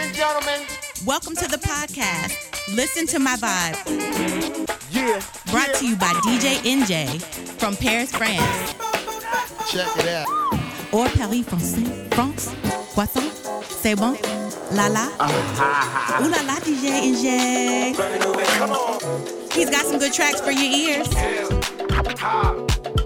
and gentlemen. Welcome to the podcast. Listen to my vibe. Yeah. Brought yeah. to you by DJ Enjay from Paris, France. Check it out. Or Paris France. France, poisson, c'est bon, la la. Uh-huh. Ooh la la, DJ Enjay. He's got some good tracks for your ears. Yeah.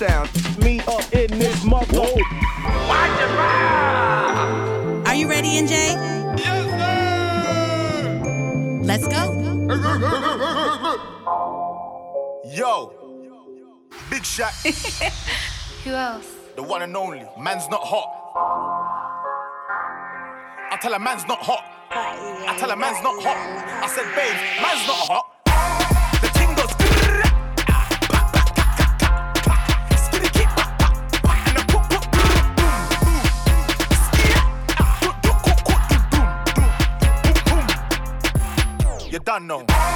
sound. Me up in this mother. Are you ready, Enjay? Yes, sir. Let's go. Yo, Big Shaq. Who else? The one and only. Man's not hot. I tell a man's not hot. I tell a man's not hot. I said, babe, man's not hot. done know.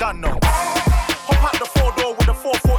done now. Hop out the four door with a 4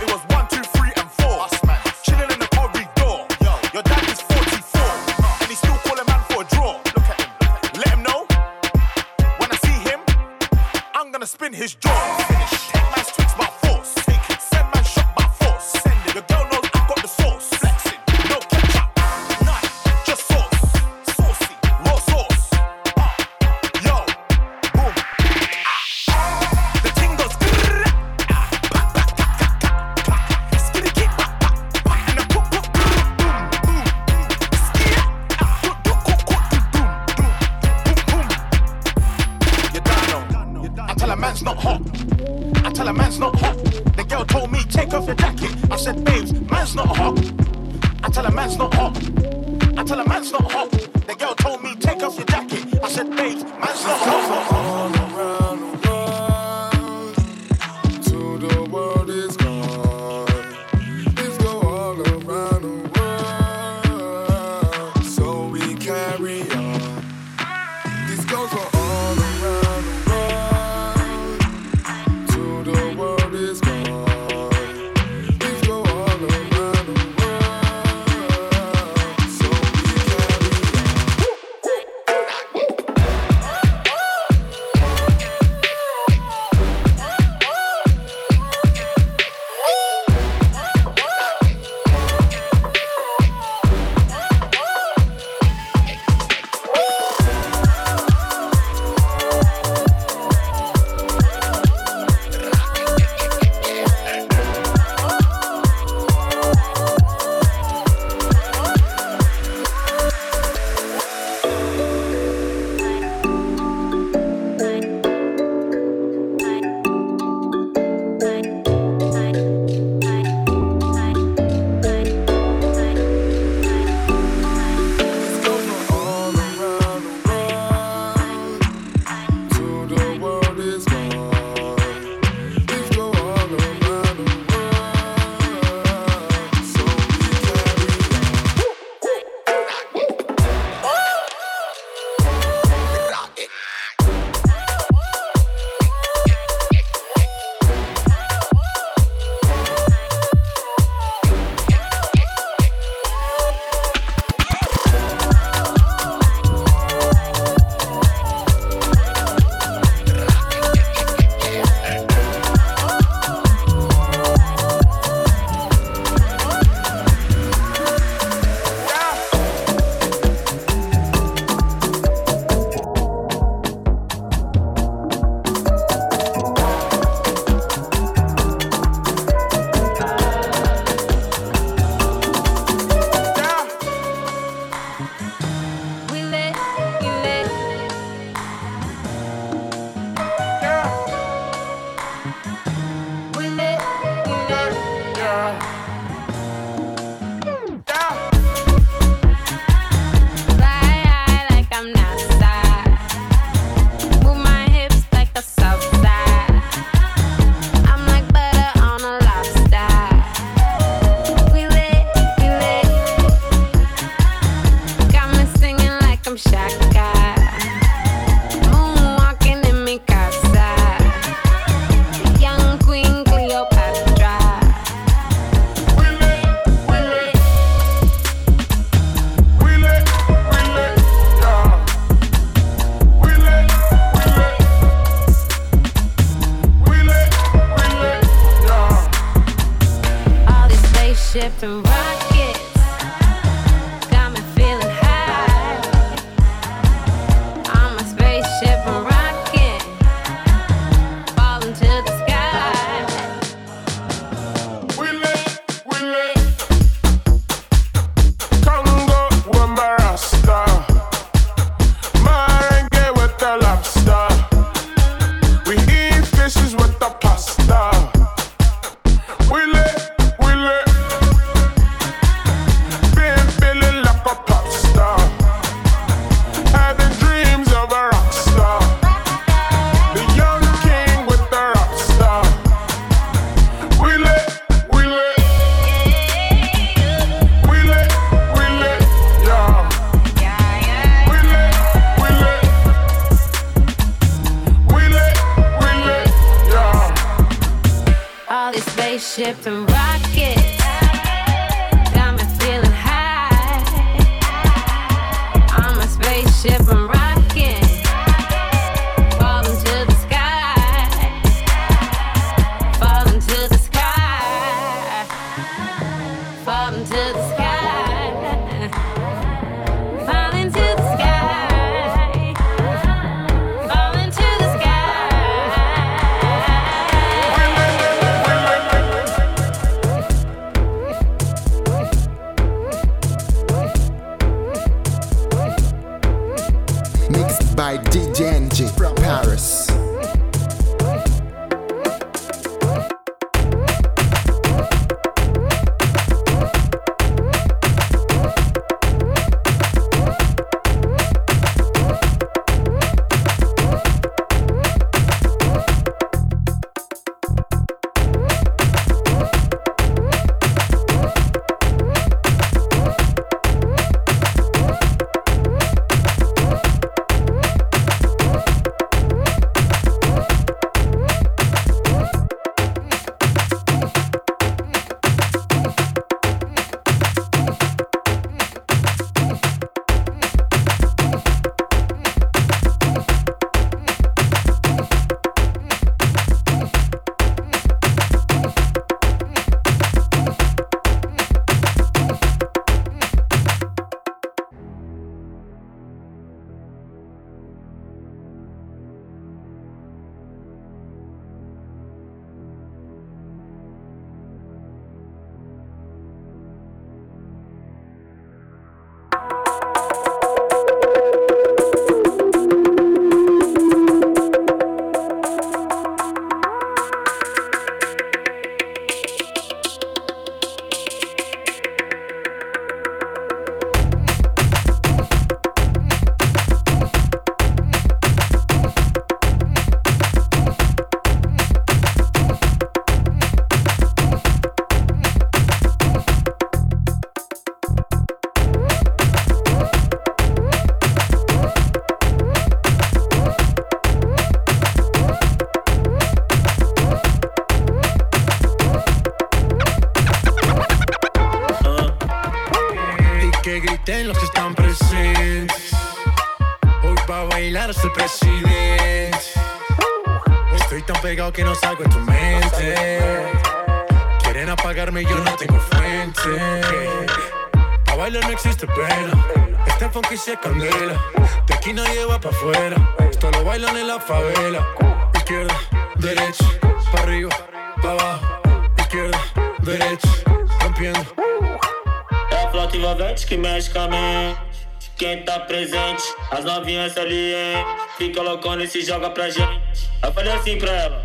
novinha ali, hein? Fica loucona e se joga pra gente. Eu falei assim pra ela.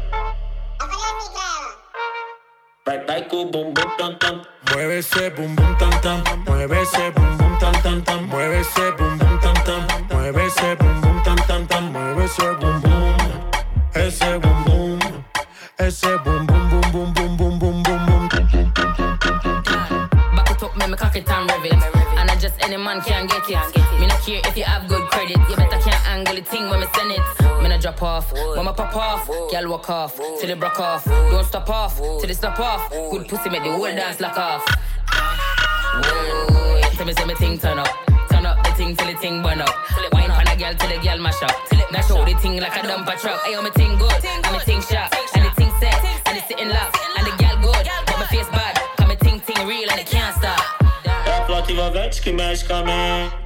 Eu falei assim pra ela. Vai, vai com o bumbum tam tam. Mueve esse bumbum tam tam. Mueve esse bumbum tam tam tam. Mueve esse bumbum tam tam. Mueve esse bumbum tam tam tam. Mueve esse bumbum. Esse bumbum. Esse bumbum bum bum bum bum bum bum bum. Back it up, make me cock it and rev it. And I just any man can get it. Me not care if you have good me send it. Me not drop off, Mama pop off. Girl walk off, till it broke off. Don't stop off, till it stop off. Good pussy make the whole dance lock off. Whoa, tell me say me thing turn up. Turn up the thing till the thing burn up. Wine pan a girl till the girl mash up. Now show the thing like a dumper truck. Ayo, me thing good, and me thing sharp, and the thing set, and it's sitting locked, and the girl good, but my face bad. Cause me thing thing real and it can't stop. É a flota envolvente que mexe com a mente.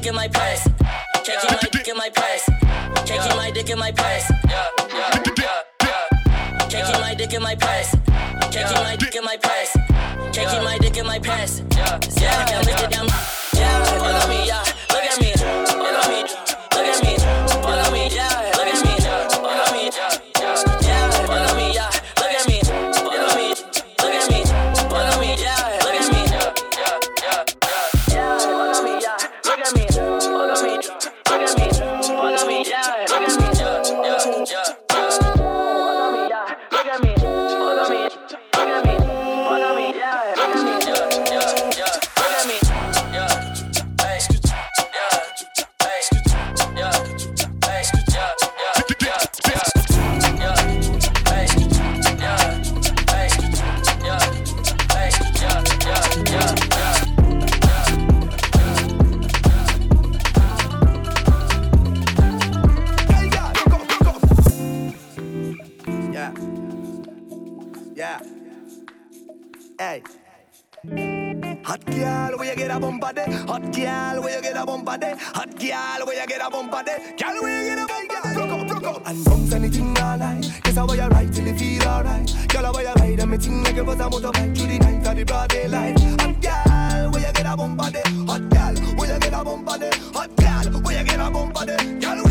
dick in my pants. Can't keep my dick in my pants. Can't keep my dick in my pants. Can't keep my dick in my pants. Can't keep my dick in my pants. Can't keep my dick in my pants. Yeah, yeah, yeah. Hey. Hot girl, where you get a bump body? Hot girl, where you get a bump body? Hot girl, where you get a bump body? Girl, where you get a bump body? And bounce anything all night. Guess I wear you right till you feel alright. Girl, I wear you ride and me ting like it was a motorbike through the night of the broad daylight. Hot girl, where you get a bump body? Hot girl, where you get a bump body? Hot girl, where you get a bump body? Girl,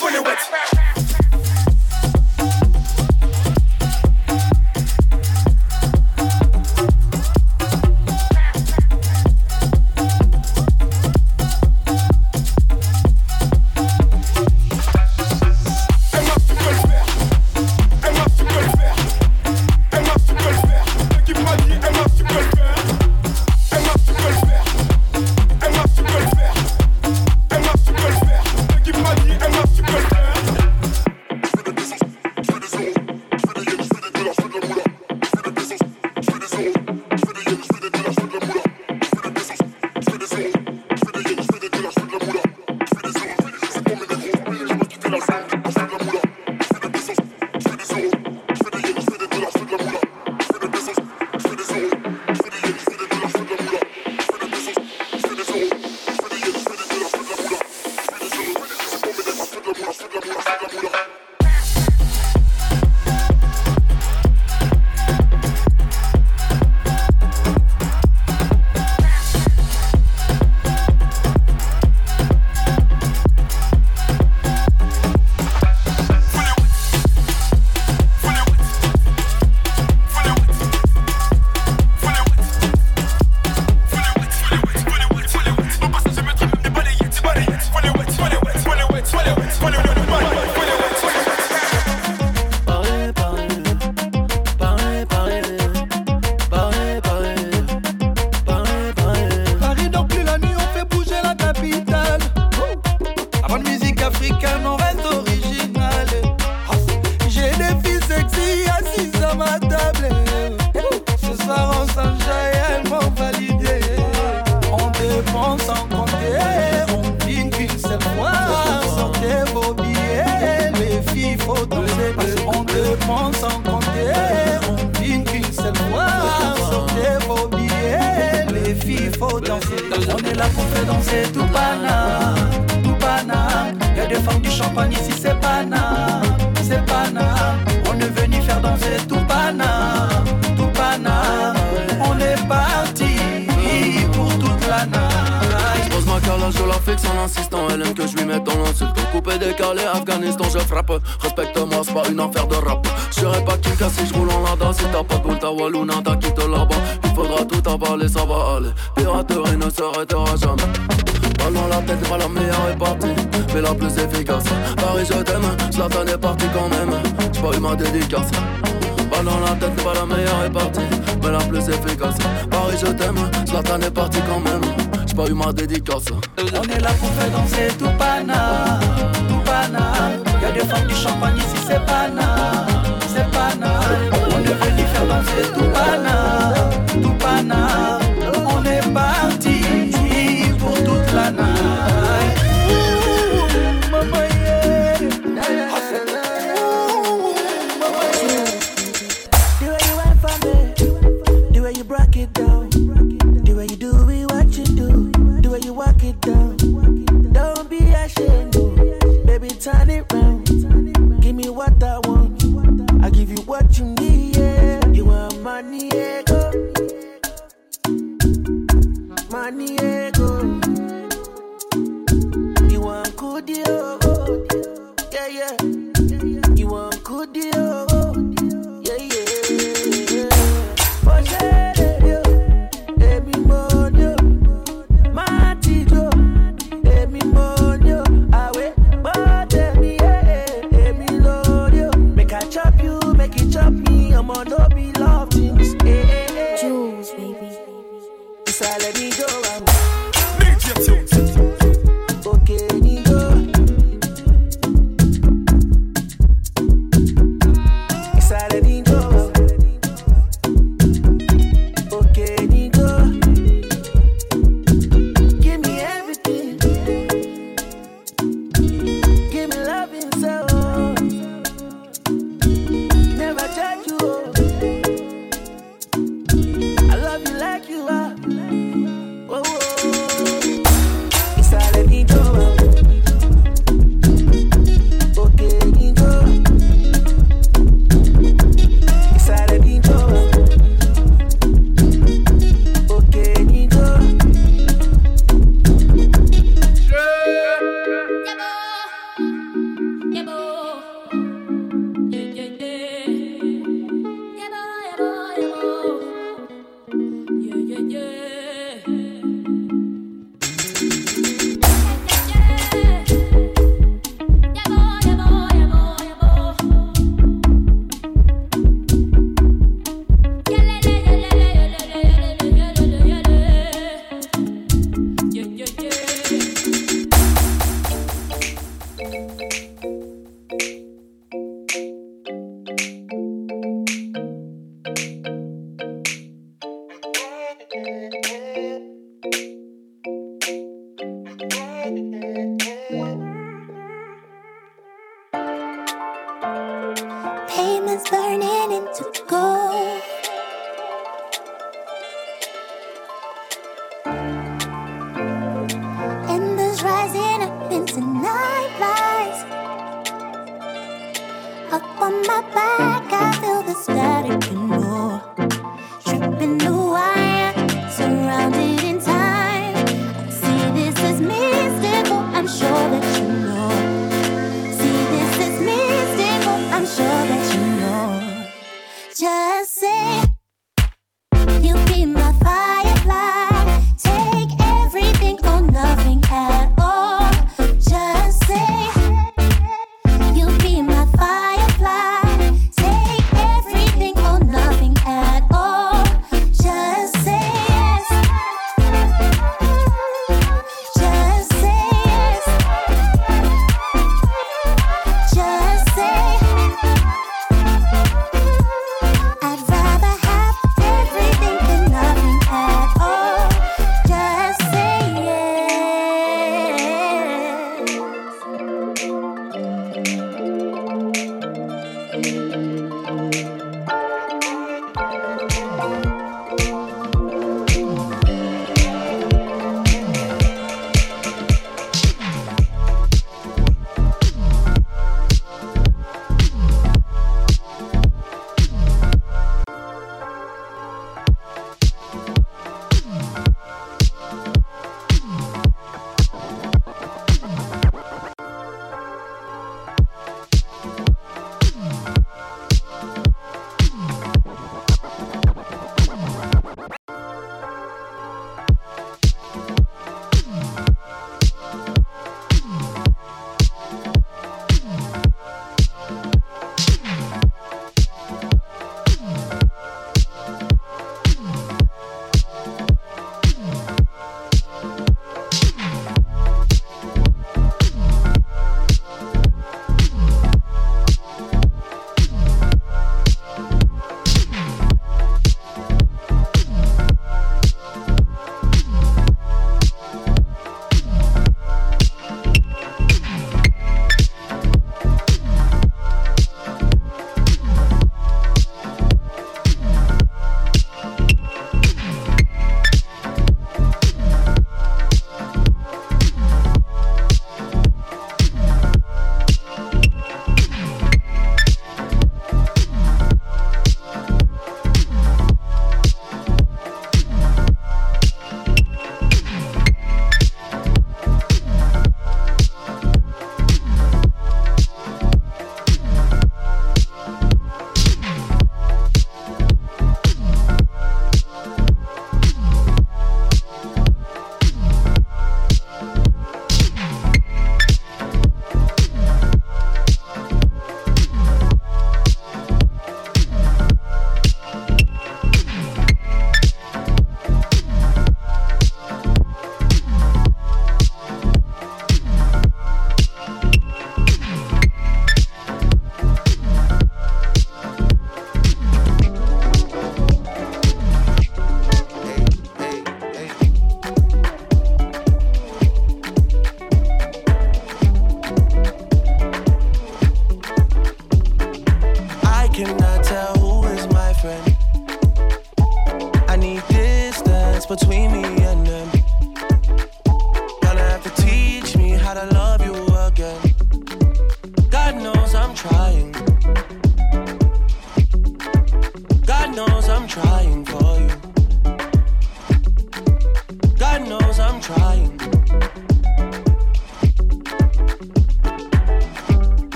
fully wet. eu ma dédicace. Pas dans la tête, c'est pas la meilleure est partie. Mais la plus efficace. Paris, je t'aime. Slatan est parti quand même. J'ai pas eu ma dédicace. On est là pour faire danser tout pana. Y'a des femmes du champagne ici, c'est pas pana. C'est pas pana. On est venu faire danser tout.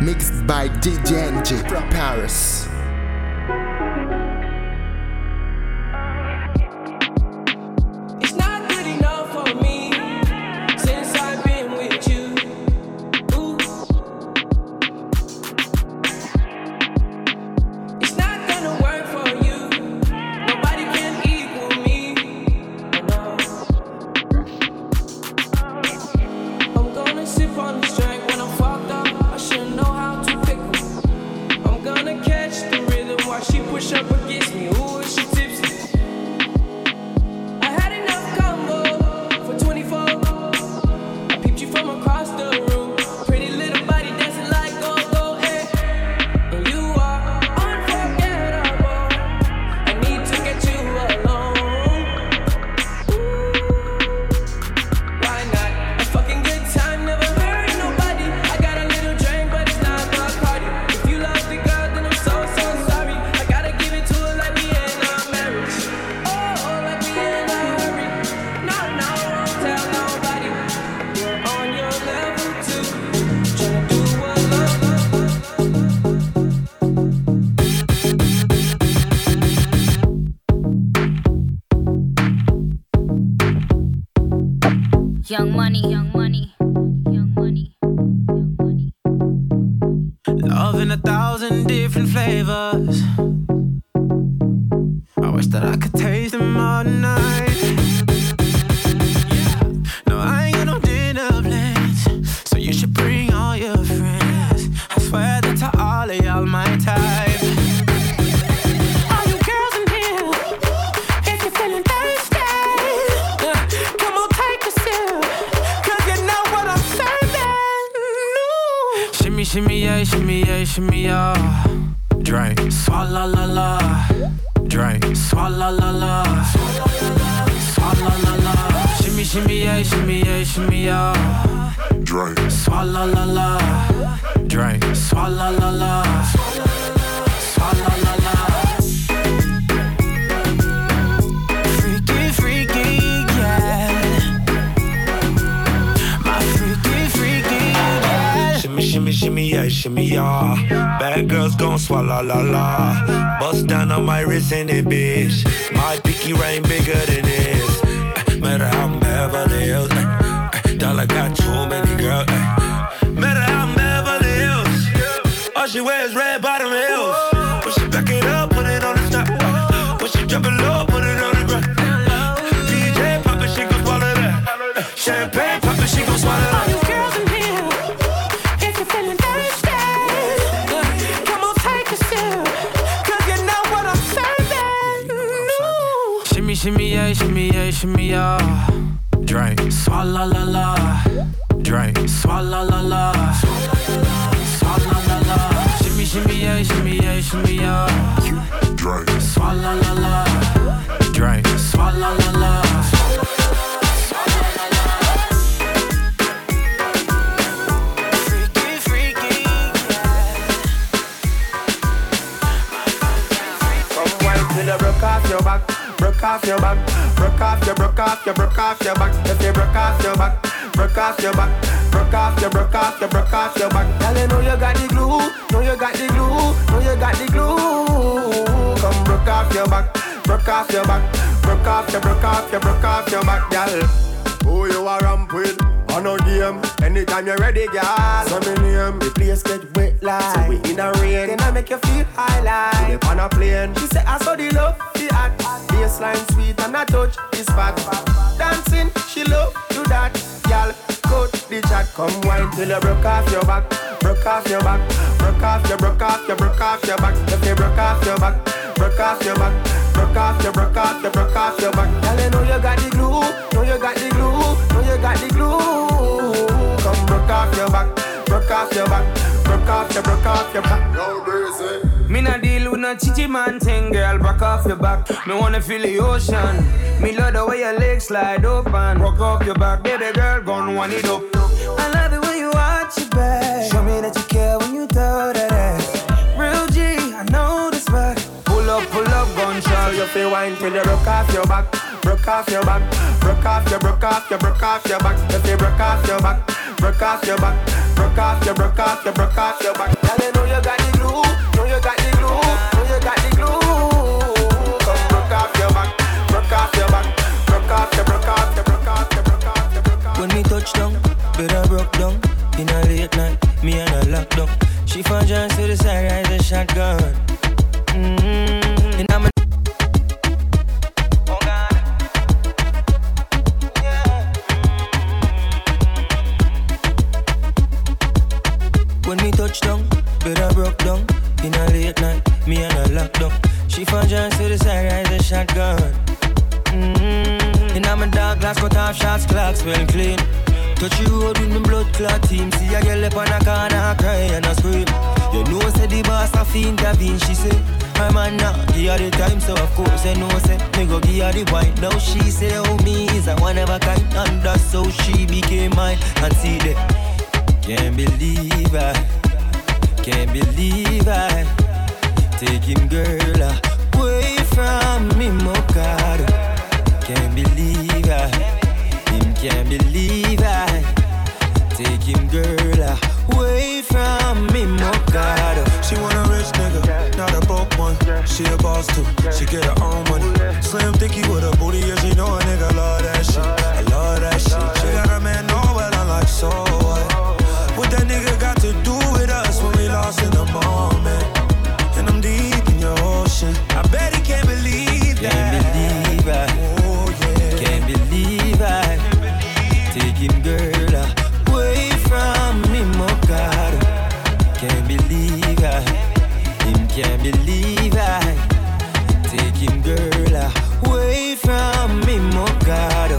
Mixed by DJ from Paris. All she wears red bottom heels. When she back it up, put it on the snap. eh. When she drop it low, put it on the ground. DJ pop it, she gon' swallow that. Champagne pop it, she gon' swallow that. All you girls in here, if you're feeling thirsty, come on, take a sip, 'cause you know what I'm serving. Ooh. Shimmy, shimmy, yeah, shimmy, yeah, shimmy, yeah. Drink, swalla la la. Drink, swalla la la. Shimmy, shimmy, yeah, shimmy, yeah, shimmy, yeah. drink, Swalla la la. Drink, swalla la la. Freaky, freaky, Come wine till you broke off your back, broke off your back, broke off your, broke off your, broke off your back. If you broke off your back, broke off your back, broke off your, broke off your, broke off your back. Girl, you know you got the glue, know you got the glue, know you got the glue. Come broke off your back, broke off your back, broke off your, broke off your, broke off your back, girl. Who you are ramp with? On a game, anytime you're ready, girl. So me name, the place get wet like. So we in a rain, then I make you feel high like. Dip on a plane, she say I saw the love, the act. Baseline sweet and I touch the spot. Dancing, she love do that, girl. Cut the chat, come wine till you broke off your back, broke off your back, broke off your, broke off your, broke off your back. If you broke off your back, broke off your back, broke off your, broke off your, broke off your back. Girl, you know you got the glue, know you got the glue, know you got the glue. Come broke off your back, broke off your back, broke off your, broke off your back. No breezy. Me not deal with no chichi man thing, girl. Back off your back. Me wanna feel the ocean. Me love the way your legs slide open. Walk off your back, baby girl, gon' one it up. I love it when you watch your back. Show me that you care when you throw that ass. Real G, I know this back. Pull up, pull up, gunshot. You feel wine till you broke off your back, broke off your back, broke off your, broke off your, broke off your back. If you broke off your back, broke off your back, broke off your, broke off your, broke off your back. Girl, you know you got the glue, know you got the glue, know you got the glue. Come broke off your back, broke off your back, broke off your, broke off your, broke off your, broke off your, broke off When me touch down, better broke down. In a late night, me and a lockdown. She found John to the side, rise a shotgun. Mm-hmm. And I'm a Down, better broke down. In a late night, me and a lockdown. She found John to the side, rise a shotgun. Mm-hmm. And I'm a dark glass, cut off shots, clocks well clean. Touch you road with me blood clot team. See a girl up on a corner, cry and I scream. You know, say the boss a fiend intervene, she say. Her man now, give her the time, so of course I know, say. Me go give her the wine. Now she say, oh, me is a one of a kind. And that's how she became mine. And see that. Can't believe I, can't believe I take him girl away from me, God. Can't believe I, him can't believe I take him girl away from me, God. She want a rich nigga, not a broke one. She a boss too, she get her own money. Slim thicky with a booty, yeah, she know a nigga love that shit. I love that shit. She got a man know well, I'm like, so what? What that nigga got to do lost in the moment, and I'm deep in your ocean. I bet he can't believe that. Can't believe I. Oh yeah. Can't believe I. Take him, girl, away from me, oh God. Can't believe I. Him can't believe I. Take him, girl, away from me, oh God.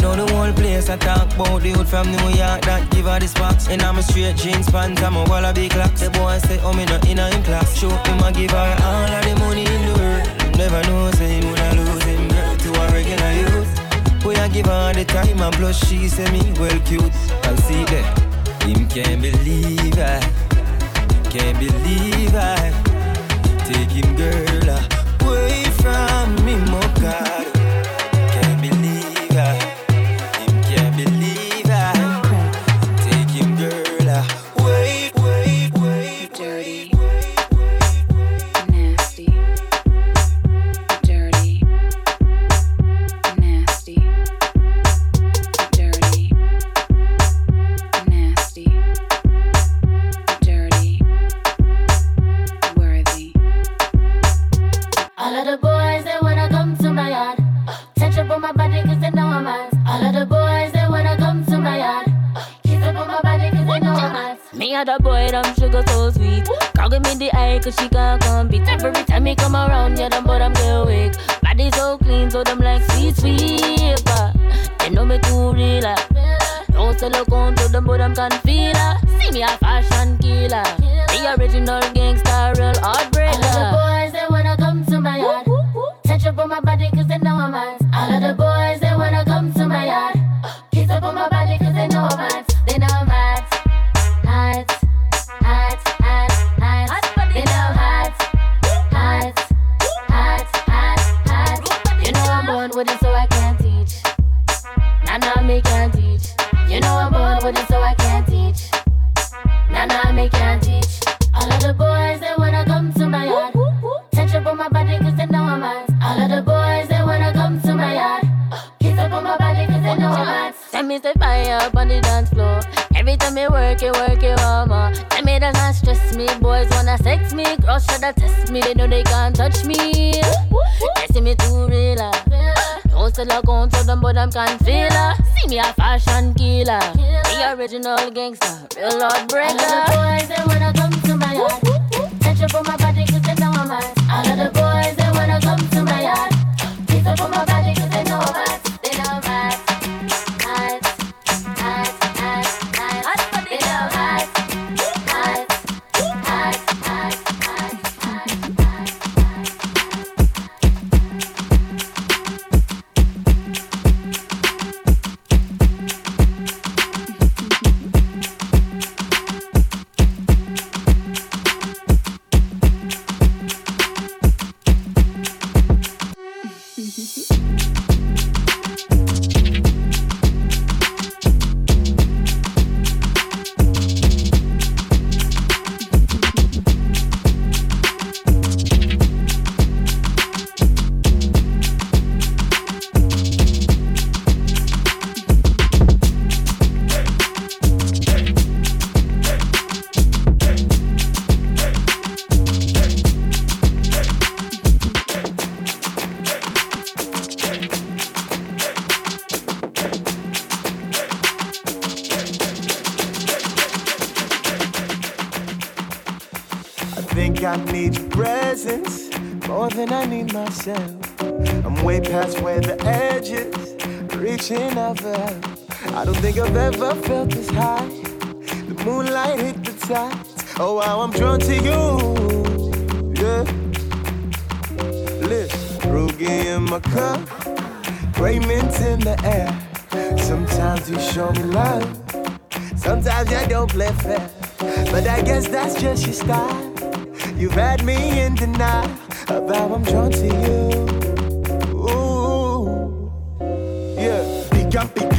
Know the whole place I talk Bout the hood from New York that give her the sparks. And I'm a straight jeans pants, I'm a wallaby clock. The boy say, oh, me not in a class. Show him I give her all of the money in the world. Never know, say him woulda lose him girl to a regular youth. Boy I give her the time and blush, she say me well cute. And see that, him can't believe I, can't believe I. Take him girl away from me, my God.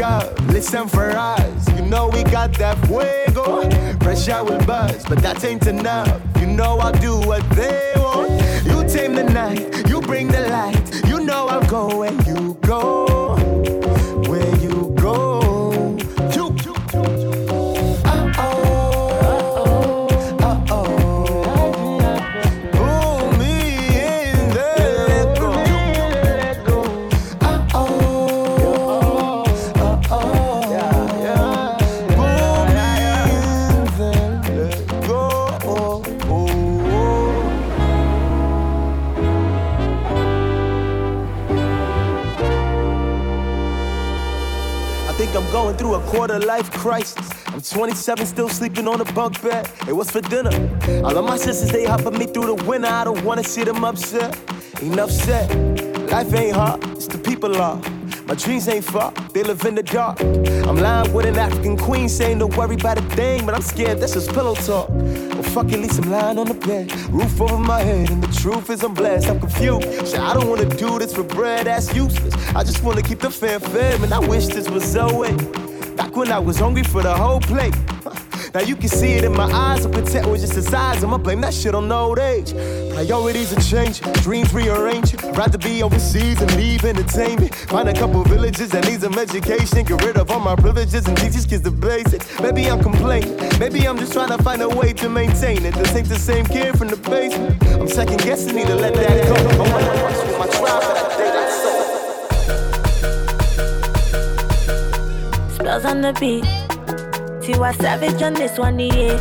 go. Listen for us. You know we got that fuego. Pressure will buzz, but that ain't enough. You know I'll do what they want. You tame the night, you bring the light. You know I'll go where you go. Going through a quarter life crisis. I'm 27, still sleeping on a bunk bed. Hey, what's for dinner? All of my sisters, they helping me through the winter. I don't wanna see them upset. Enough said. Life ain't hard, it's the people are. My dreams ain't far, they live in the dark. I'm lying with an African queen saying don't worry about a thing, but I'm scared that's just pillow talk. Well, fuck, at least I'm lying on the bed, roof over my head, and the truth is I'm blessed. I'm confused. Shit, I don't wanna do this for bread, that's useless. I just wanna keep the fan fed, man. I wish this was Zoe. Back when I was hungry for the whole plate. Now you can see it in my eyes. I'm content with just the size. I'ma blame that shit on old age. Priorities are changing, dreams rearranging. Rather be overseas and leave entertainment. Find a couple villages that need some education. Get rid of all my privileges and teach these kids the basics. Maybe I'm complaining. Maybe I'm just trying to find a way to maintain it. This ain't the same kid from the basement. I'm second guessing, need to let that go. I watch with my tribe for that day Spellz on the beat. Tiwa Savage on this one, yeah.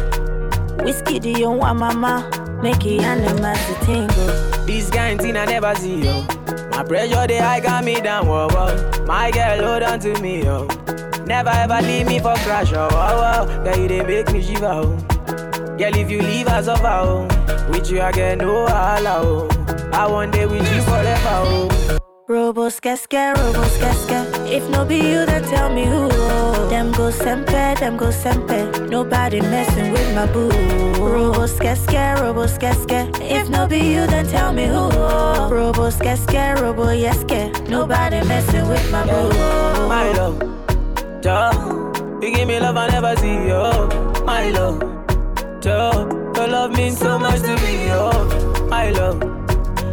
Whiskey, do you want mama? Make it animals to tingle. This thing I never see, yo. My pressure, they high got me down, whoa, whoa. My girl, hold on to me, yo. Never ever leave me for crash, oh, oh, oh. Girl, you they make me shiver, oh. Girl, if you leave us over, oh. With you, I get no holla, oh. I want day with you forever, oh. Robo skeske, robo skeske. If no be you, then tell me who. Them go sempe, them go sempe. Nobody messing with my boo. Robo skeske, robo skeske. If no be you, then tell me who. Robo skeske, robo yeske. Nobody messing with my boo. My love, duh. You give me love I never see, yo. My love, duh. Your love means so much to me, yo. My love,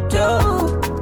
duh.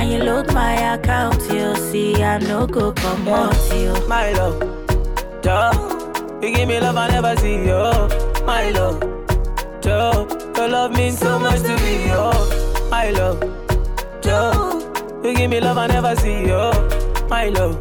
And you load my account, you see, I no go come out, you. My love, duh. You give me love I never see, yo. My love, duh. Your love means so much to me, yo. My love, duh. You give me love I never see, yo. My love,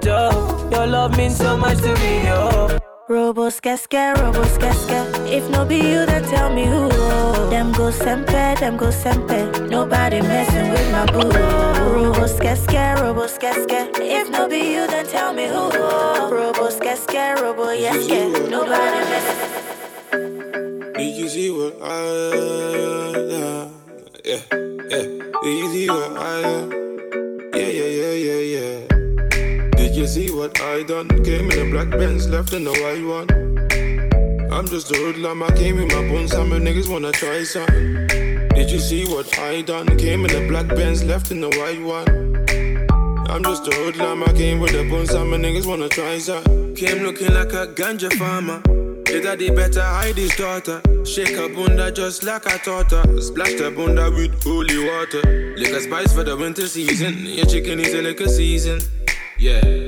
duh. Your love means so much to me, yo. Robo skeske, robo skeske. If no be you, then tell me who. Oh. Them go sempe, them go sempe. Nobody messing with my boo. Oh. Robo skeske, robo skeske. If no be you, then tell me who. Oh. Robo skeske, robo yeske. Nobody messing. Did you see what I yeah, yeah, yeah. Did you see what I yeah, yeah, yeah, yeah, yeah. Did you see what I done? Came in a black Benz, left in the white one. I'm just a hoodlum, I came with my bones, some niggas wanna try something. Did you see what I done? Came in a black Benz, left in the white one. I'm just a hoodlum, I came with the bones, some niggas wanna try something. Came looking like a ganja farmer. Your daddy better hide his daughter. Shake her bunda just like I taught her. Splash the bunda with holy water. Liquor spice for the winter season. Your chicken is a liquor season. Yeah.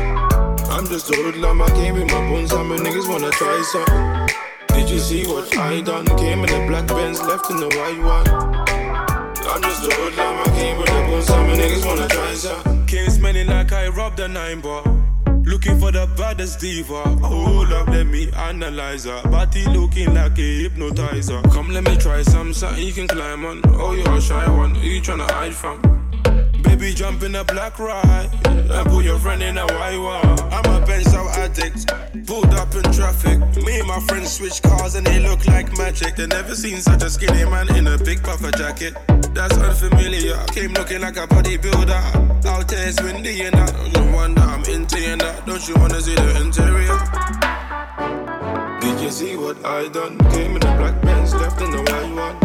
I'm just a hoodlum, I came with my bones, some niggas wanna try something. Did you see what I done? Came in the black Benz, left in the white one. I'm just a hoodlum, I came with the bones, some niggas wanna try something. Came smelling like I robbed a nine bar. Looking for the baddest diva. Hold up, let me analyze her. Body looking like a hypnotizer. Come, let me try some, something you can climb on. Oh, you're a shy one. Who you tryna hide from? Baby, jump in a black ride and put your friend in a white one. I'm a Benz out addict, pulled up in traffic. Me and my friends switch cars and they look like magic. They never seen such a skinny man in a big puffer jacket. That's unfamiliar. Came looking like a bodybuilder. There it's windy and that. No wonder I'm into you and that. Don't you wanna see the interior? Did you see what I done? Came in a black Benz, left in the white one.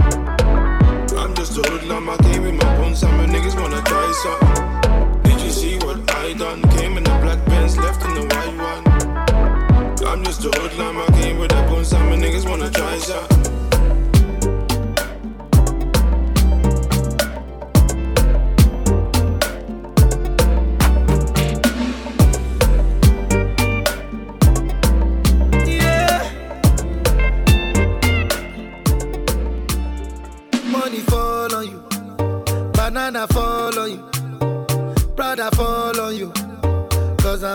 Just a hoodlum, I came with my bones, and my niggas wanna try some. Did you see what I done? Came in a black Benz, left in the white one. I'm just a hoodlum, I came with the bones, and my niggas wanna try some.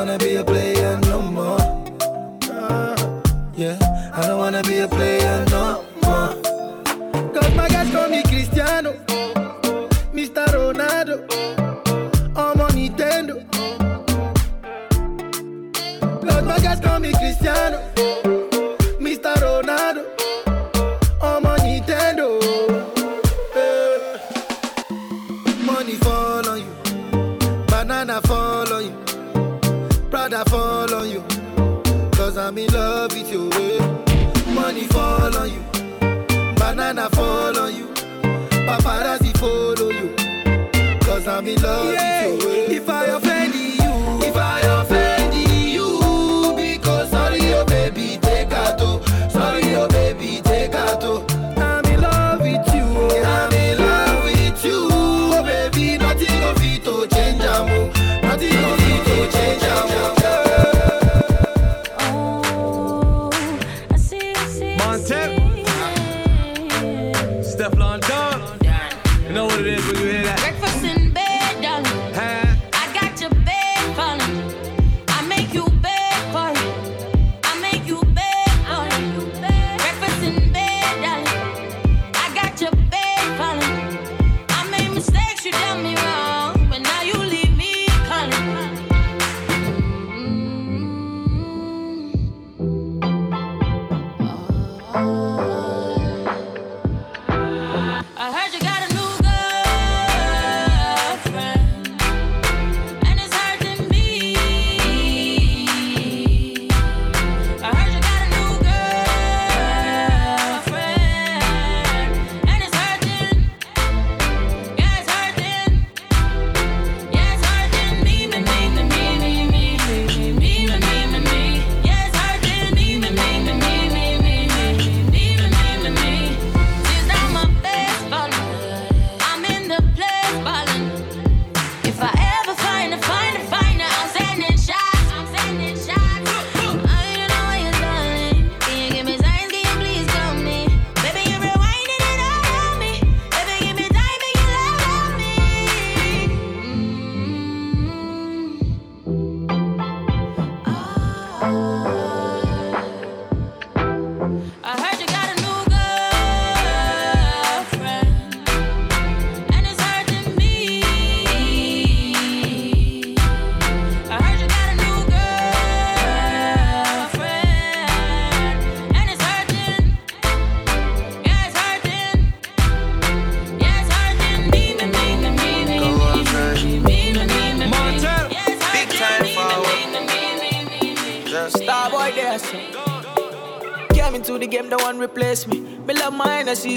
Wanna be a player no more. Yeah. I don't wanna be a player no more. Cause my guys call me Cristiano, Mr. Ronaldo, I'm on Nintendo. Cause my guys call me Cristiano, I'm in love with you. eh. Money fall on you, banana fall on you, paparazzi follow you. Cause I'm in love with you.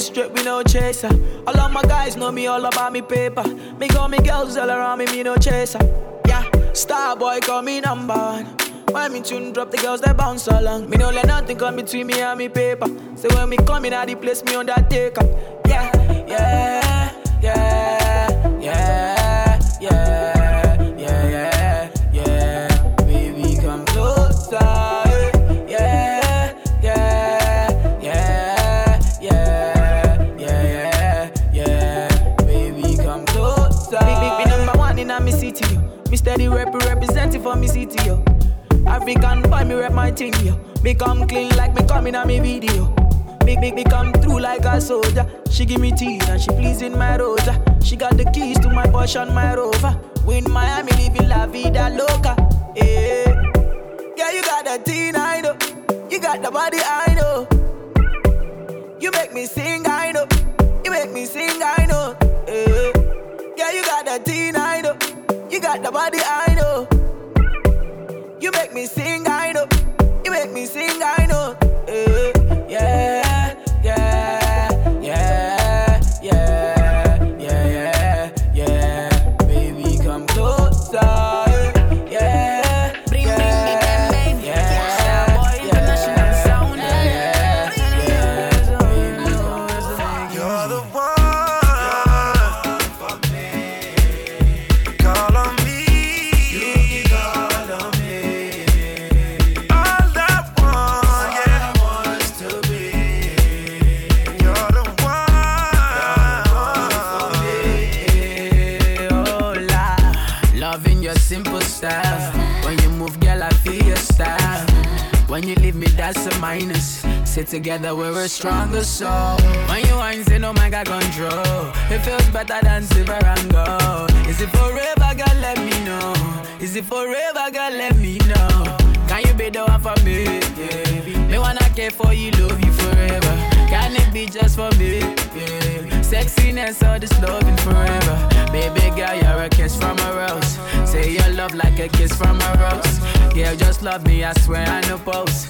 Straight with no chaser. All of my guys know me all about me paper. Me got me girls all around me, me no chaser. Yeah, star boy call me number one. When me tune drop, the girls they bounce along. Me no let nothing come between me and me paper. So when me come in, I the place me undertaker. Yeah, yeah, yo. Become clean like me coming on me video. Big, big, big, come through like a soldier. She give me tea and she pleasing my rosa. She got the keys to my Porsche and my Rover. We in Miami living la vida loca. Yeah, yeah, you got the teen, I know. You got the body, I know. You make me sing, I know. You make me sing, I know. Yeah, yeah, you got the teen, I know. You got the body, I know. You make me sing, Sit together, we're a stronger soul. When you wine, say no man got control. It feels better than silver and gold. Is it forever, girl? Let me know. Is it forever, girl? Let me know. Can you be the one for me? Yeah. Me wanna care for you, love you forever. Can it be just for me? Yeah. Sexiness or this loving forever. Baby girl, you're a kiss from a rose. Say your love like a kiss from a rose. Girl, just love me, I swear I know post.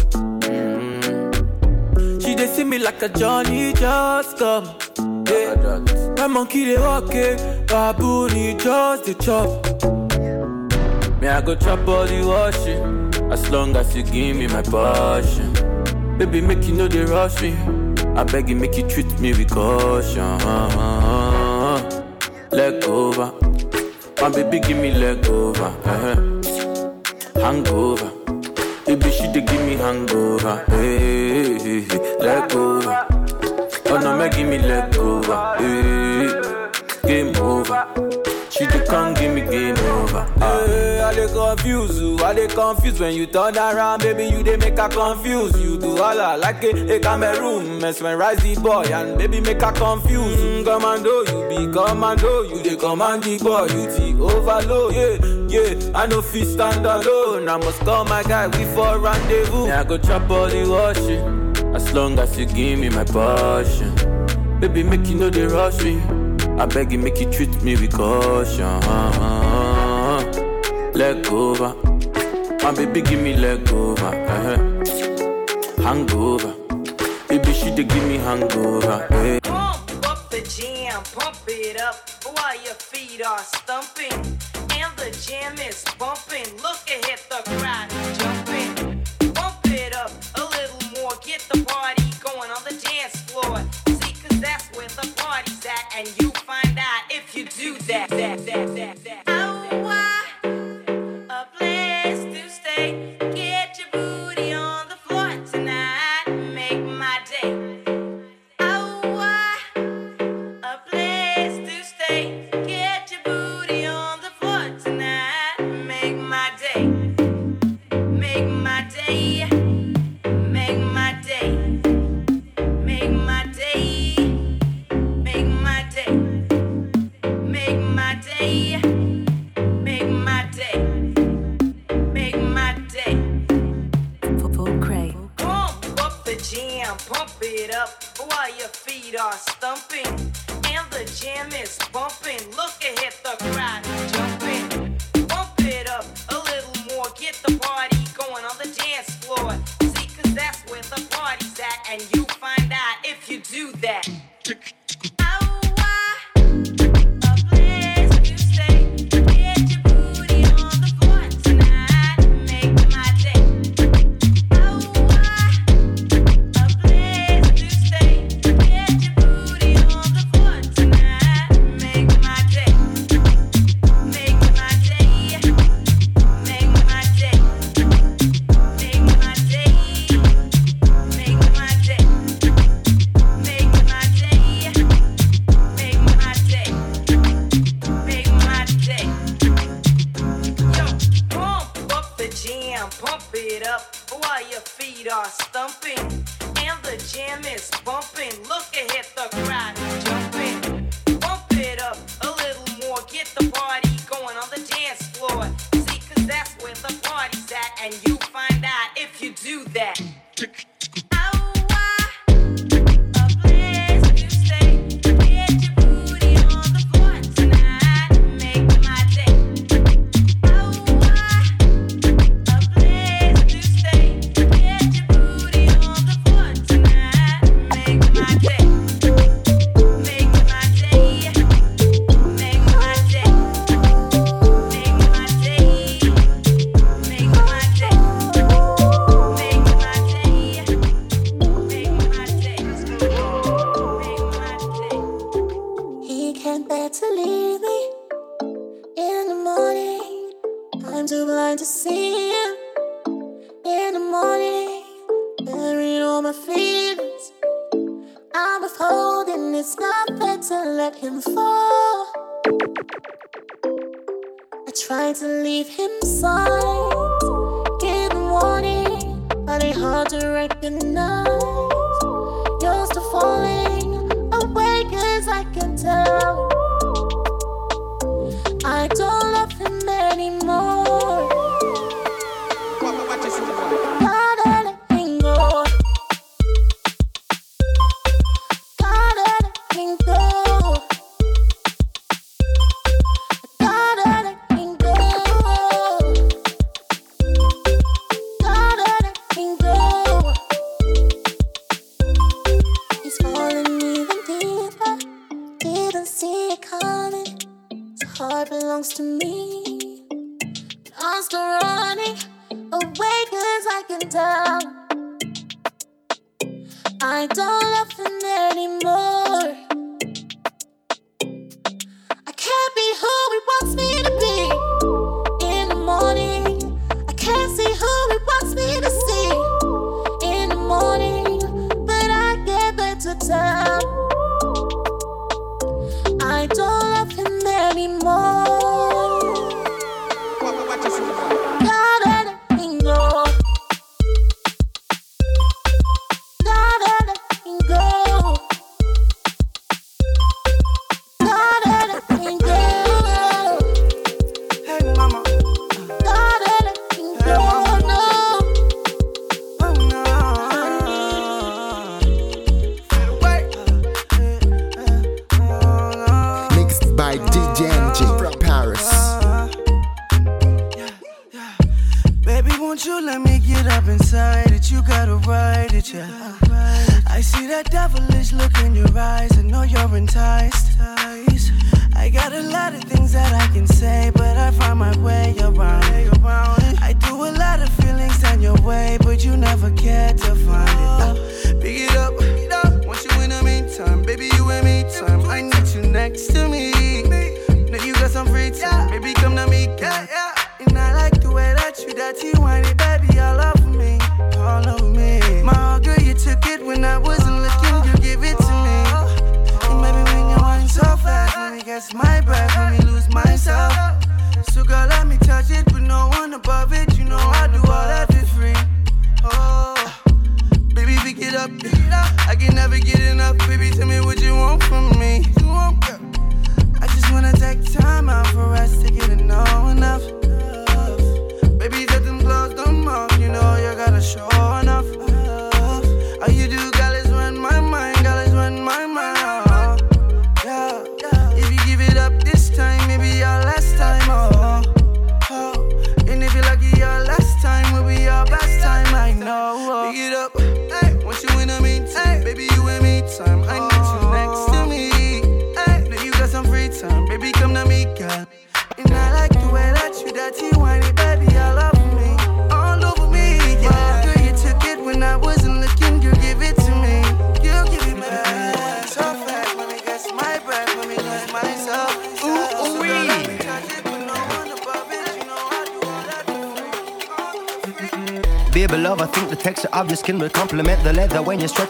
They see me like a Johnny just come. Yeah. My monkey they walk it, baboon he just the chop. Me I go chop all the washing, as long as you give me my passion. Baby make you know they rush me. I beg you make you treat me with caution. Leg over, my baby give me leg over. Eh, eh. uh Hangover, baby she dey give me hangover. Hey, eh, Eh, eh, eh. hey, hey. leg over. Oh no, make give me leg over. Hey, game over. She dey come give me game over. Hey, I dey confuse you, I dey confuse when you turn around, baby. You dey make her confuse. You do all I like a, a Cameroon, mesmerize the boy and baby make her confuse. Mm, commando, you be commando, you dey command the boy, you the overload. Yeah, yeah, I no fit stand alone. I must call my guy, we for rendezvous. Yeah, I go chop all the washing, as long as you give me my passion. Baby, make you know they rush me. I beg you, make you treat me with caution. Leg over, my baby, give me leg over. uh Hangover, baby, she dey give me hangover. Hey. Pump up the jam, pump it up while your feet are stumping. And the jam is bumping. Look ahead, the crowd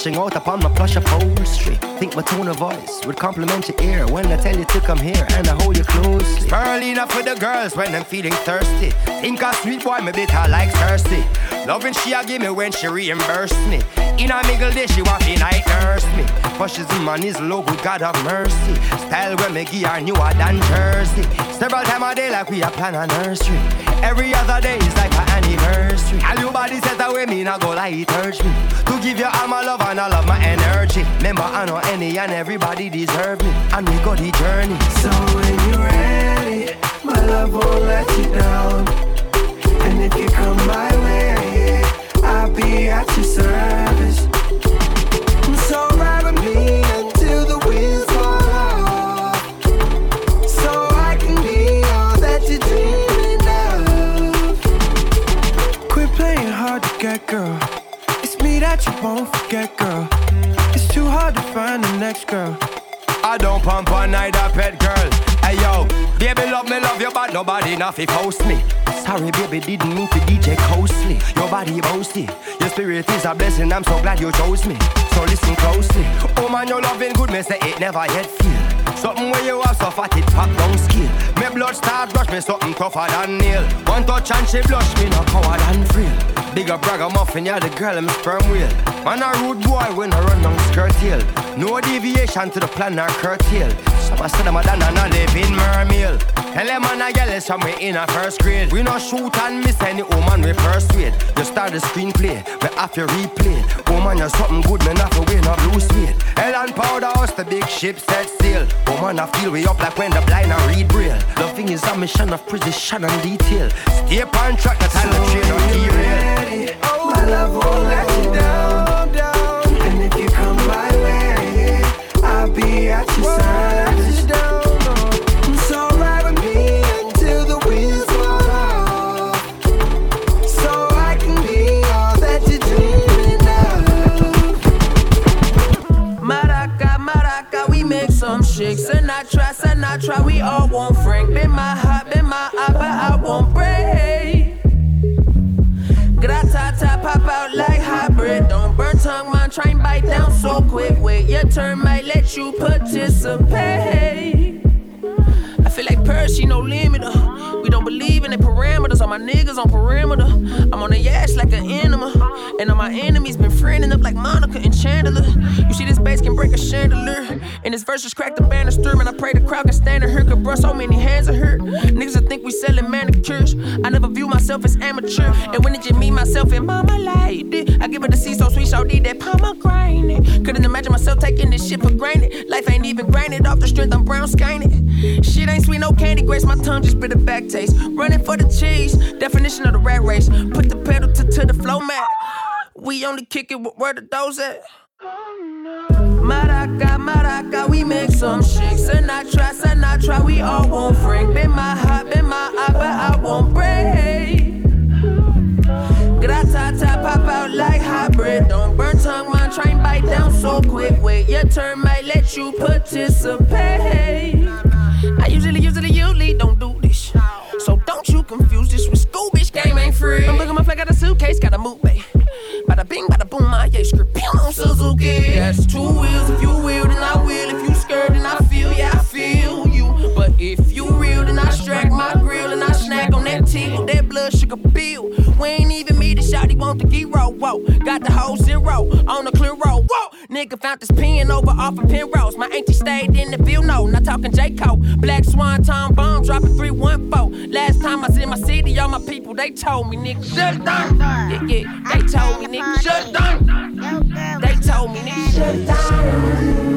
stretching out upon my plush upholstery. Think my tone of voice would complement your ear when I tell you to come here and I hold you closely. Early enough for the girls when I'm feeling thirsty. Think a sweet boy, me bitter like thirsty. Loving she a give me when she reimburse me. In a middle day, she want me night nurse me. My knees low, good God have mercy. Style when me her newer than Jersey. Several time a day like we a plan a nursery. Every other day is like an anniversary. All your body set away, me not go like it urge me. To give you all my love and all of my energy. Remember, I know any and everybody deserve me. And we go the journey. So when you're ready, my love won't let you down. And if you come my way, I'll be at your service. Nobody nothing post me. Sorry, baby, didn't mean to DJ closely. Your body boasty, your spirit is a blessing. I'm so glad you chose me. So listen closely. Oh man, your loving good, me say it never yet feel. Something where you are so fat it pop down skin. Me blood start rush me something tougher than nail. One touch and she blush me no coward and frail. Bigger brag I'm yeah the girl I'm sperm wheel. Man a rude boy when I run down skirt hill. No deviation to the plan or curtail. Some I say them a done and I live in mermail. Tell them man a yell somewhere in a first grade. We no shoot and miss any woman we persuade. You start the screenplay, we have to replay. Woman oh you're something good, man have to win or lose weight. Hell and powder house, the big ship set sail. Oh woman I feel we up like when the blind are read braille. Loving is a mission of precision and detail. Stay on track, the time the train on derail. Oh, my love won't let you down, down. And if you come my way, I'll be at your service. Sinatra, try, we all want Frank. Been my heart, been my eye, but I won't break. Gratata, pop out like hybrid. Don't burn tongue, man, try and bite down so quick. Wait, your turn might let you participate. I feel like Percy, no limit. Uh. Don't believe in the parameters. All my niggas on perimeter. I'm on the yash like an enema. And all my enemies been friending up like Monica and Chandler. You see, this bass can break a chandelier. And this verse just cracked the banister. Man, I pray the crowd can stand and hurt. Cause bro, so many hands are hurt. Niggas I think we selling manicures. I never view myself as amateur. And when did you meet myself and mama liked it? I give her the C so sweet, so deep that pomegranate. Couldn't imagine myself taking this shit for granted. Life ain't even granted off the strength, I'm brown skying Shit ain't sweet, no candy grace. My tongue just bit a back taste. Running for the cheese, definition of the rat race. Put the pedal to, to the flow mat. We only kick it where the doors at. Maraca, maraca, we make some shit. Sinatra, Sinatra, we all want Frank. Been my heart, been my eye, but I won't break. Gratata, pop out like hybrid. Don't burn tongue, man, try and bite down so quick. Wait, your turn might let you participate. I usually, usually, usually don't do don't you confuse this with school, bitch. Game ain't free. I'm looking my flag, got a suitcase, got a move, babe. Bada bing, bada boom, my yeah, script on Suzuki. That's two wheels. If you will, then I will. If you scared, then I feel, yeah, I feel you. But if you real, then I strike my grill and I snack on that tea with that blood sugar bill. We ain't even meet the shot, he want the hero. Whoa, got the whole zero on the clear road. Whoa, nigga found this pen over off of Penrose. My auntie stayed in the view, no, not talking J. Cole. Black Swan, Tom Bomb, dropping 314. Last time I was in my city, all my people, they told me, nigga, shut down. Yeah, yeah, they told me, nigga, shut down. They told me, nigga, shut down.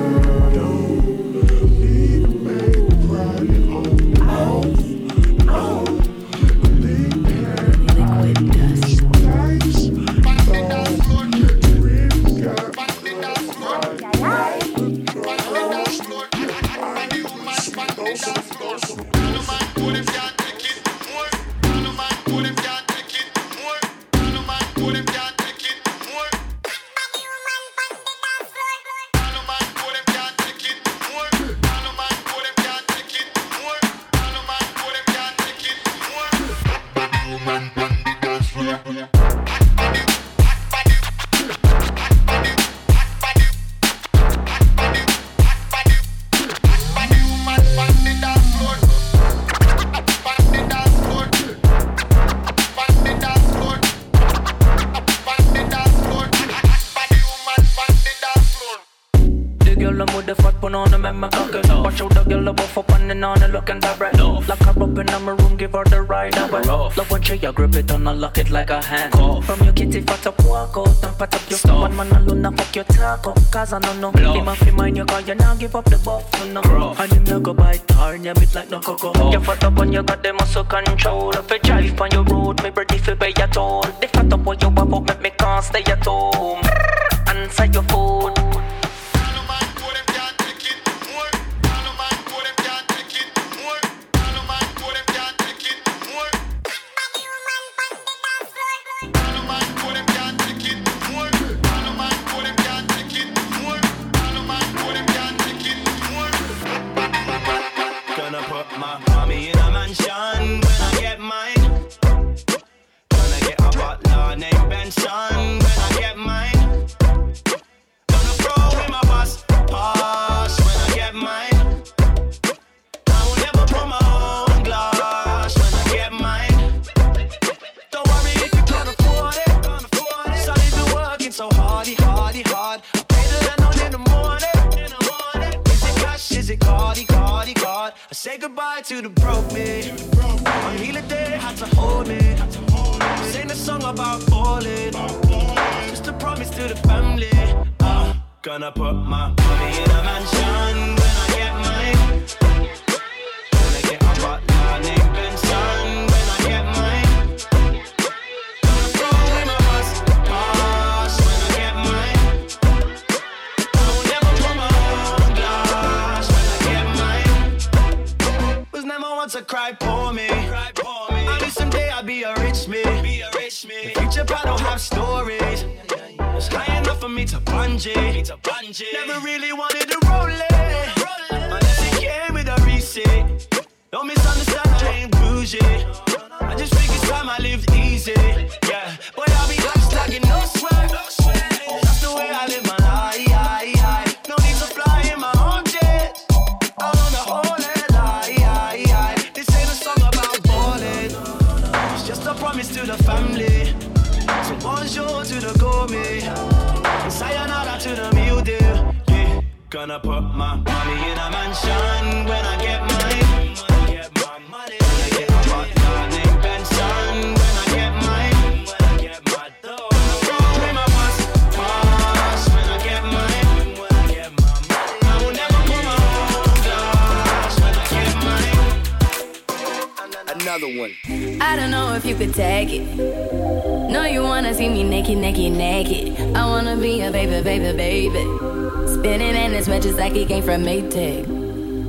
he came from Maytag.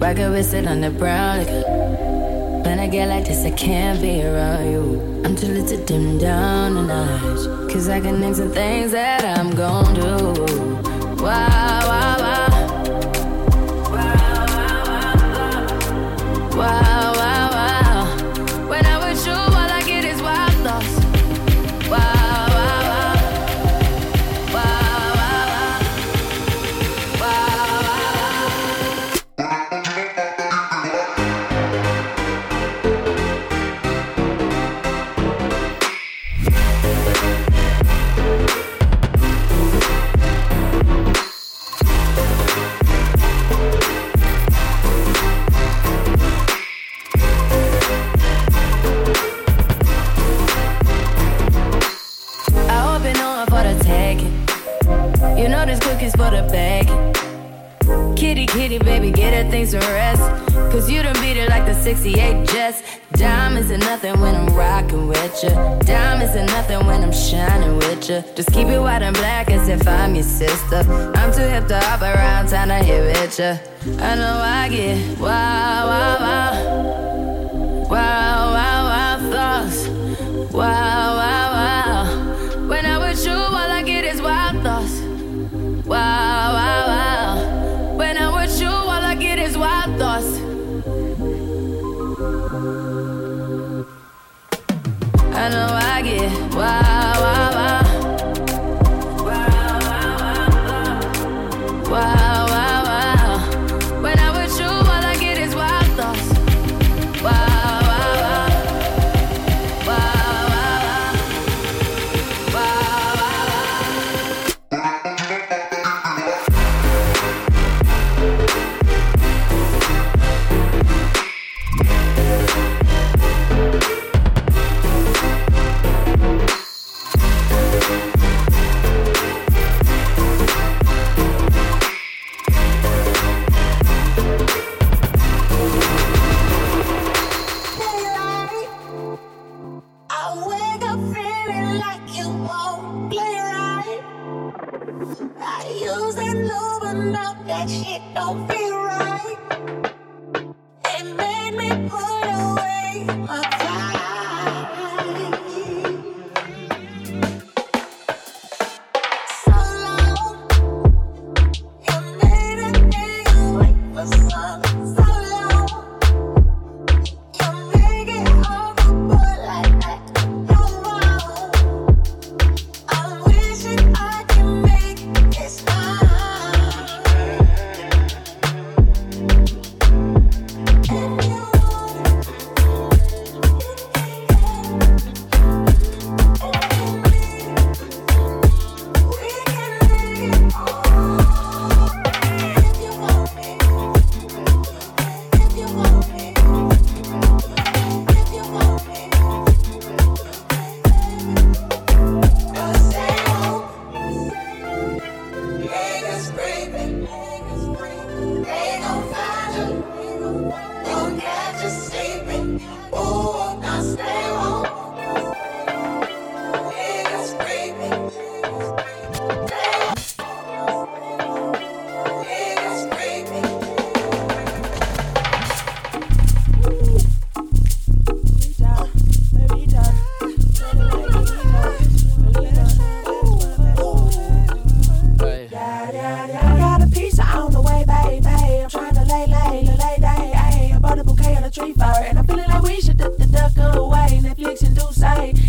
Rocket with sit on the brown. When I get like this, I can't be around you. I'm too little to dim down the night. Cause I can name some things that I'm gon' do. Why?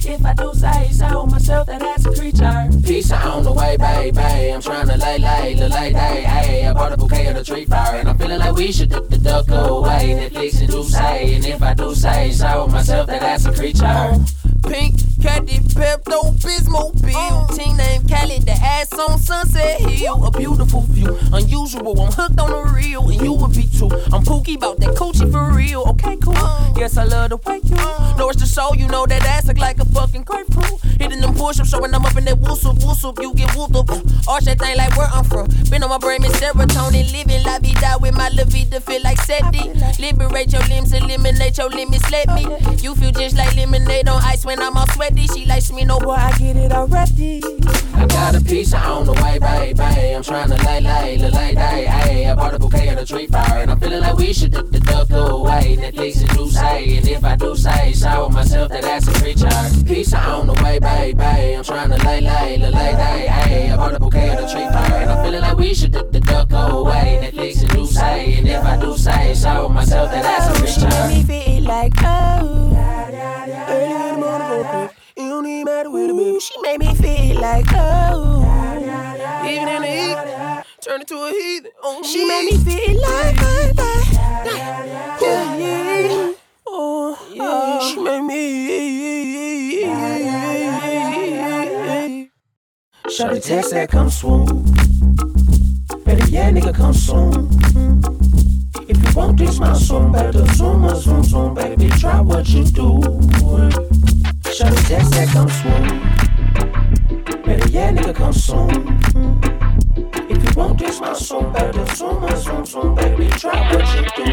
If I do say so myself, that that's a creature. Pizza on the way, baby. I'm trying to lay, lay, lay, lay, day. Hey, I bought a bouquet of the tree flower, and I'm feeling like we should duck the duck away. Netflix and do say, and if I do say so myself, that that's a creature. Pink, Caddy, Pepto, Bismol, Bill. Oh. Teen named Callie, the ass on Sunset Hill. A beautiful view, unusual. I'm hooked on the real, and you would be too. I'm pookie about that coochie for real. Okay, cool. Oh. Yes, I love the way you oh. know it's the show. You know that ass look like a fucking grapefruit. Hitting them push ups, showing them up in that whoosop, whoosop. You get whooped up. Arch that thing like where I'm from. Been on my brain, miss serotonin. Living la vida with my la vida. Feel like SETI. Liberate your limbs, eliminate your limits. Let me. You feel just like lemonade on ice when I'm on all sweaty. She likes me, no boy, I get it already. I got a pizza on the way, baby. I'm trying to lay, lay, lay, lay, day. Hey, I bought a bouquet of the tree flower, and I'm feeling like we should duck the duck away. Netflix and do say, and if I do say so myself, that that's a creature. Pizza on the way, baby. I'm trying to lay, lay, lay, lay, day. Hey, I bought a bouquet of the tree flower, and I'm feeling like we should duck the duck away. Netflix and do say, and if I do say so myself, that that's a She make me creature. feel like oh. Early in the morning, go quick. It don't even matter with baby. She made me feel like oh. Even in the heat, turn it to a heathen. Oh, she made me feel like like yeah, yeah. Oh, yeah. She made me. Shorty text that come swoon. Better yeah, nigga, come soon. If you want this, my soon, better zoom, zoom, zoom, baby, try what you do. Shorty text that come swoon. Better yeah, nigga, come soon. If you want this, my soon, better zoom, zoom, zoom, baby, try what you do.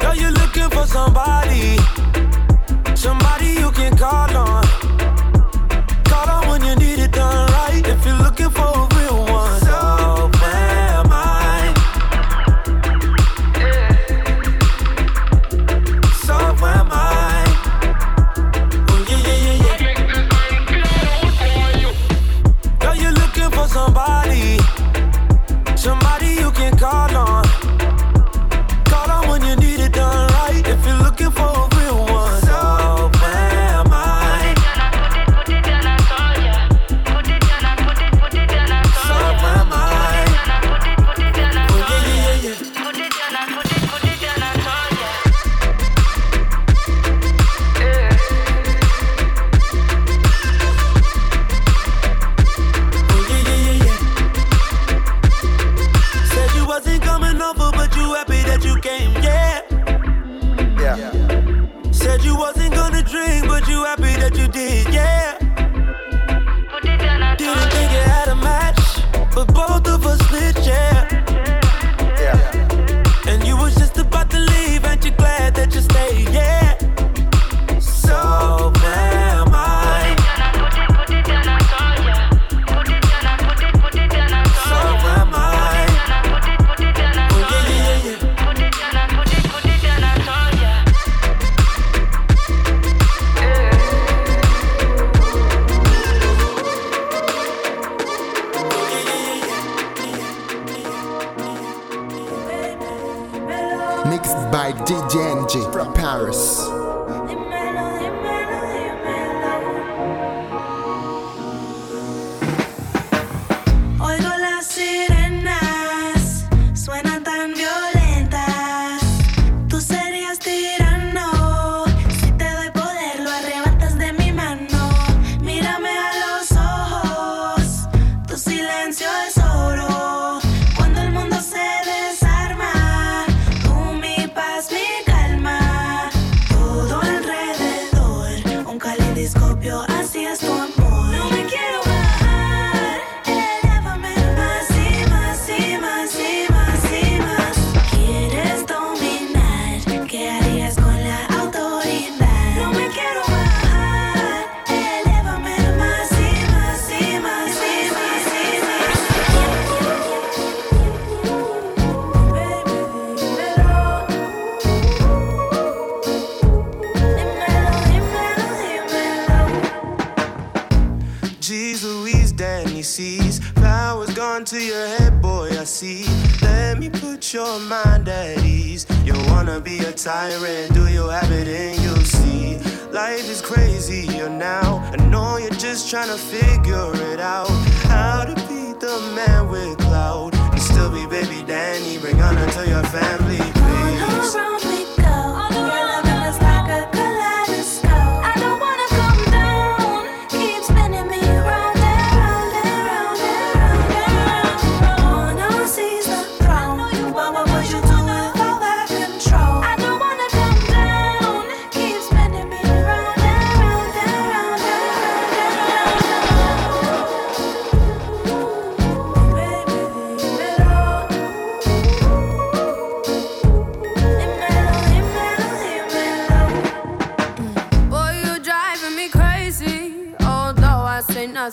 Girl, you looking for somebody, somebody you can call on.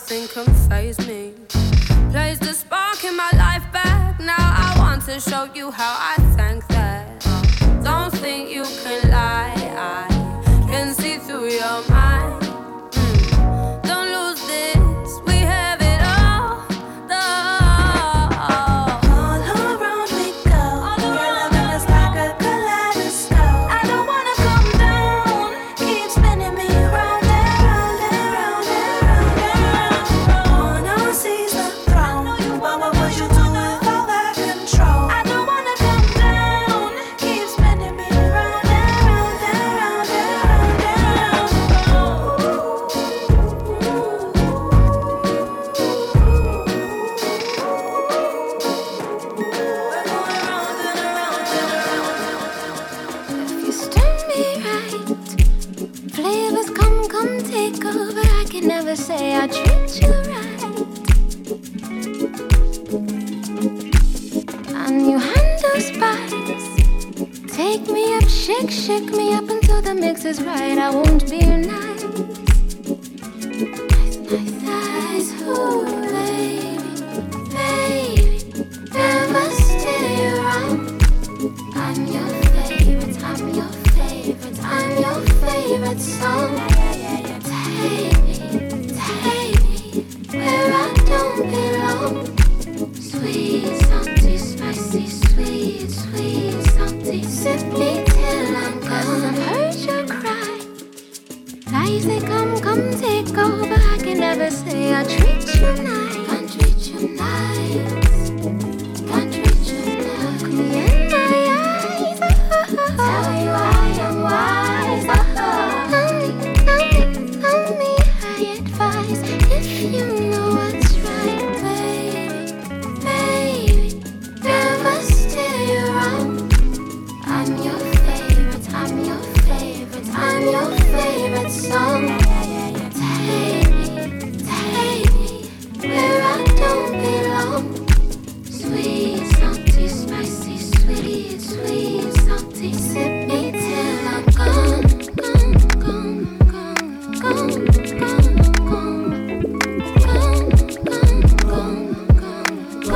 nothing can phase me. Plays the spark in my life back. Now I want to show you how I thank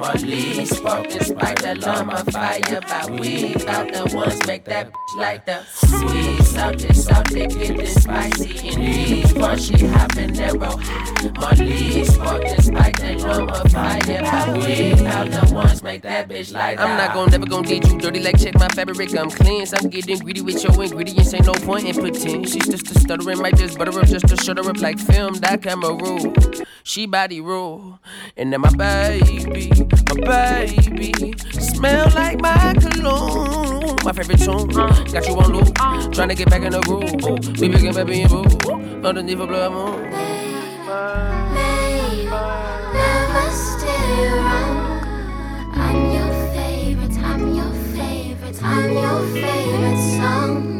me the sweet, salty, salty, getting spicy and these punchy, habanero. Molly, sparking, the llama fire by we out the ones make that bitch like the sweet, salty, salty, getting spicy and these punchy, habanero. Molly, sparking, spike the llama fire by we out the ones make that bitch like that. I'm not gonna never gonna get you dirty like check my fabric, I'm clean. I'm getting greedy with your ingredients, ain't no point in pretend. She's just a stuttering, might just butter up just to shut her up like film, that camera rule. She body rule. And then my baby, my baby, smell like my cologne. My favorite tune, got you on loop. Trying to get back in the groove. We begin baby and boo. Underneath a blood moon. Never stay around. I'm your favorite, I'm your favorite, I'm your favorite song.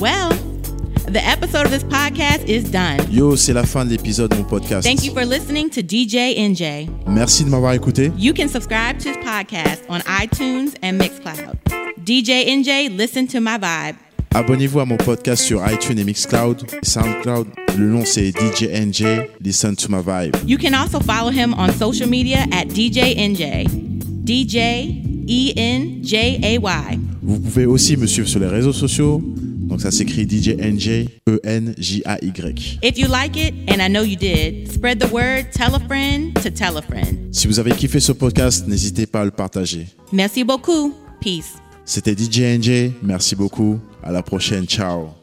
Well, the episode of this podcast is done. Yo, c'est la fin de l'épisode de mon podcast. Thank you for listening to DJ NJ. Merci de m'avoir écouté. You can subscribe to his podcast on iTunes and Mixcloud. DJ NJ, listen to my vibe. Abonnez-vous à mon podcast sur iTunes et Mixcloud, SoundCloud. Le nom c'est DJ NJ. Listen to my vibe. You can also follow him on social media at DJ NJ. DJ E N J A Y. Vous pouvez aussi me suivre sur les réseaux sociaux. Donc ça s'écrit DJ NJ E N J A Y. If you like it, and I know you did, spread the word, tell a friend to tell a friend. Si vous avez kiffé ce podcast, n'hésitez pas à le partager. Merci beaucoup. Peace. C'était DJ NJ. Merci beaucoup. À la prochaine. Ciao.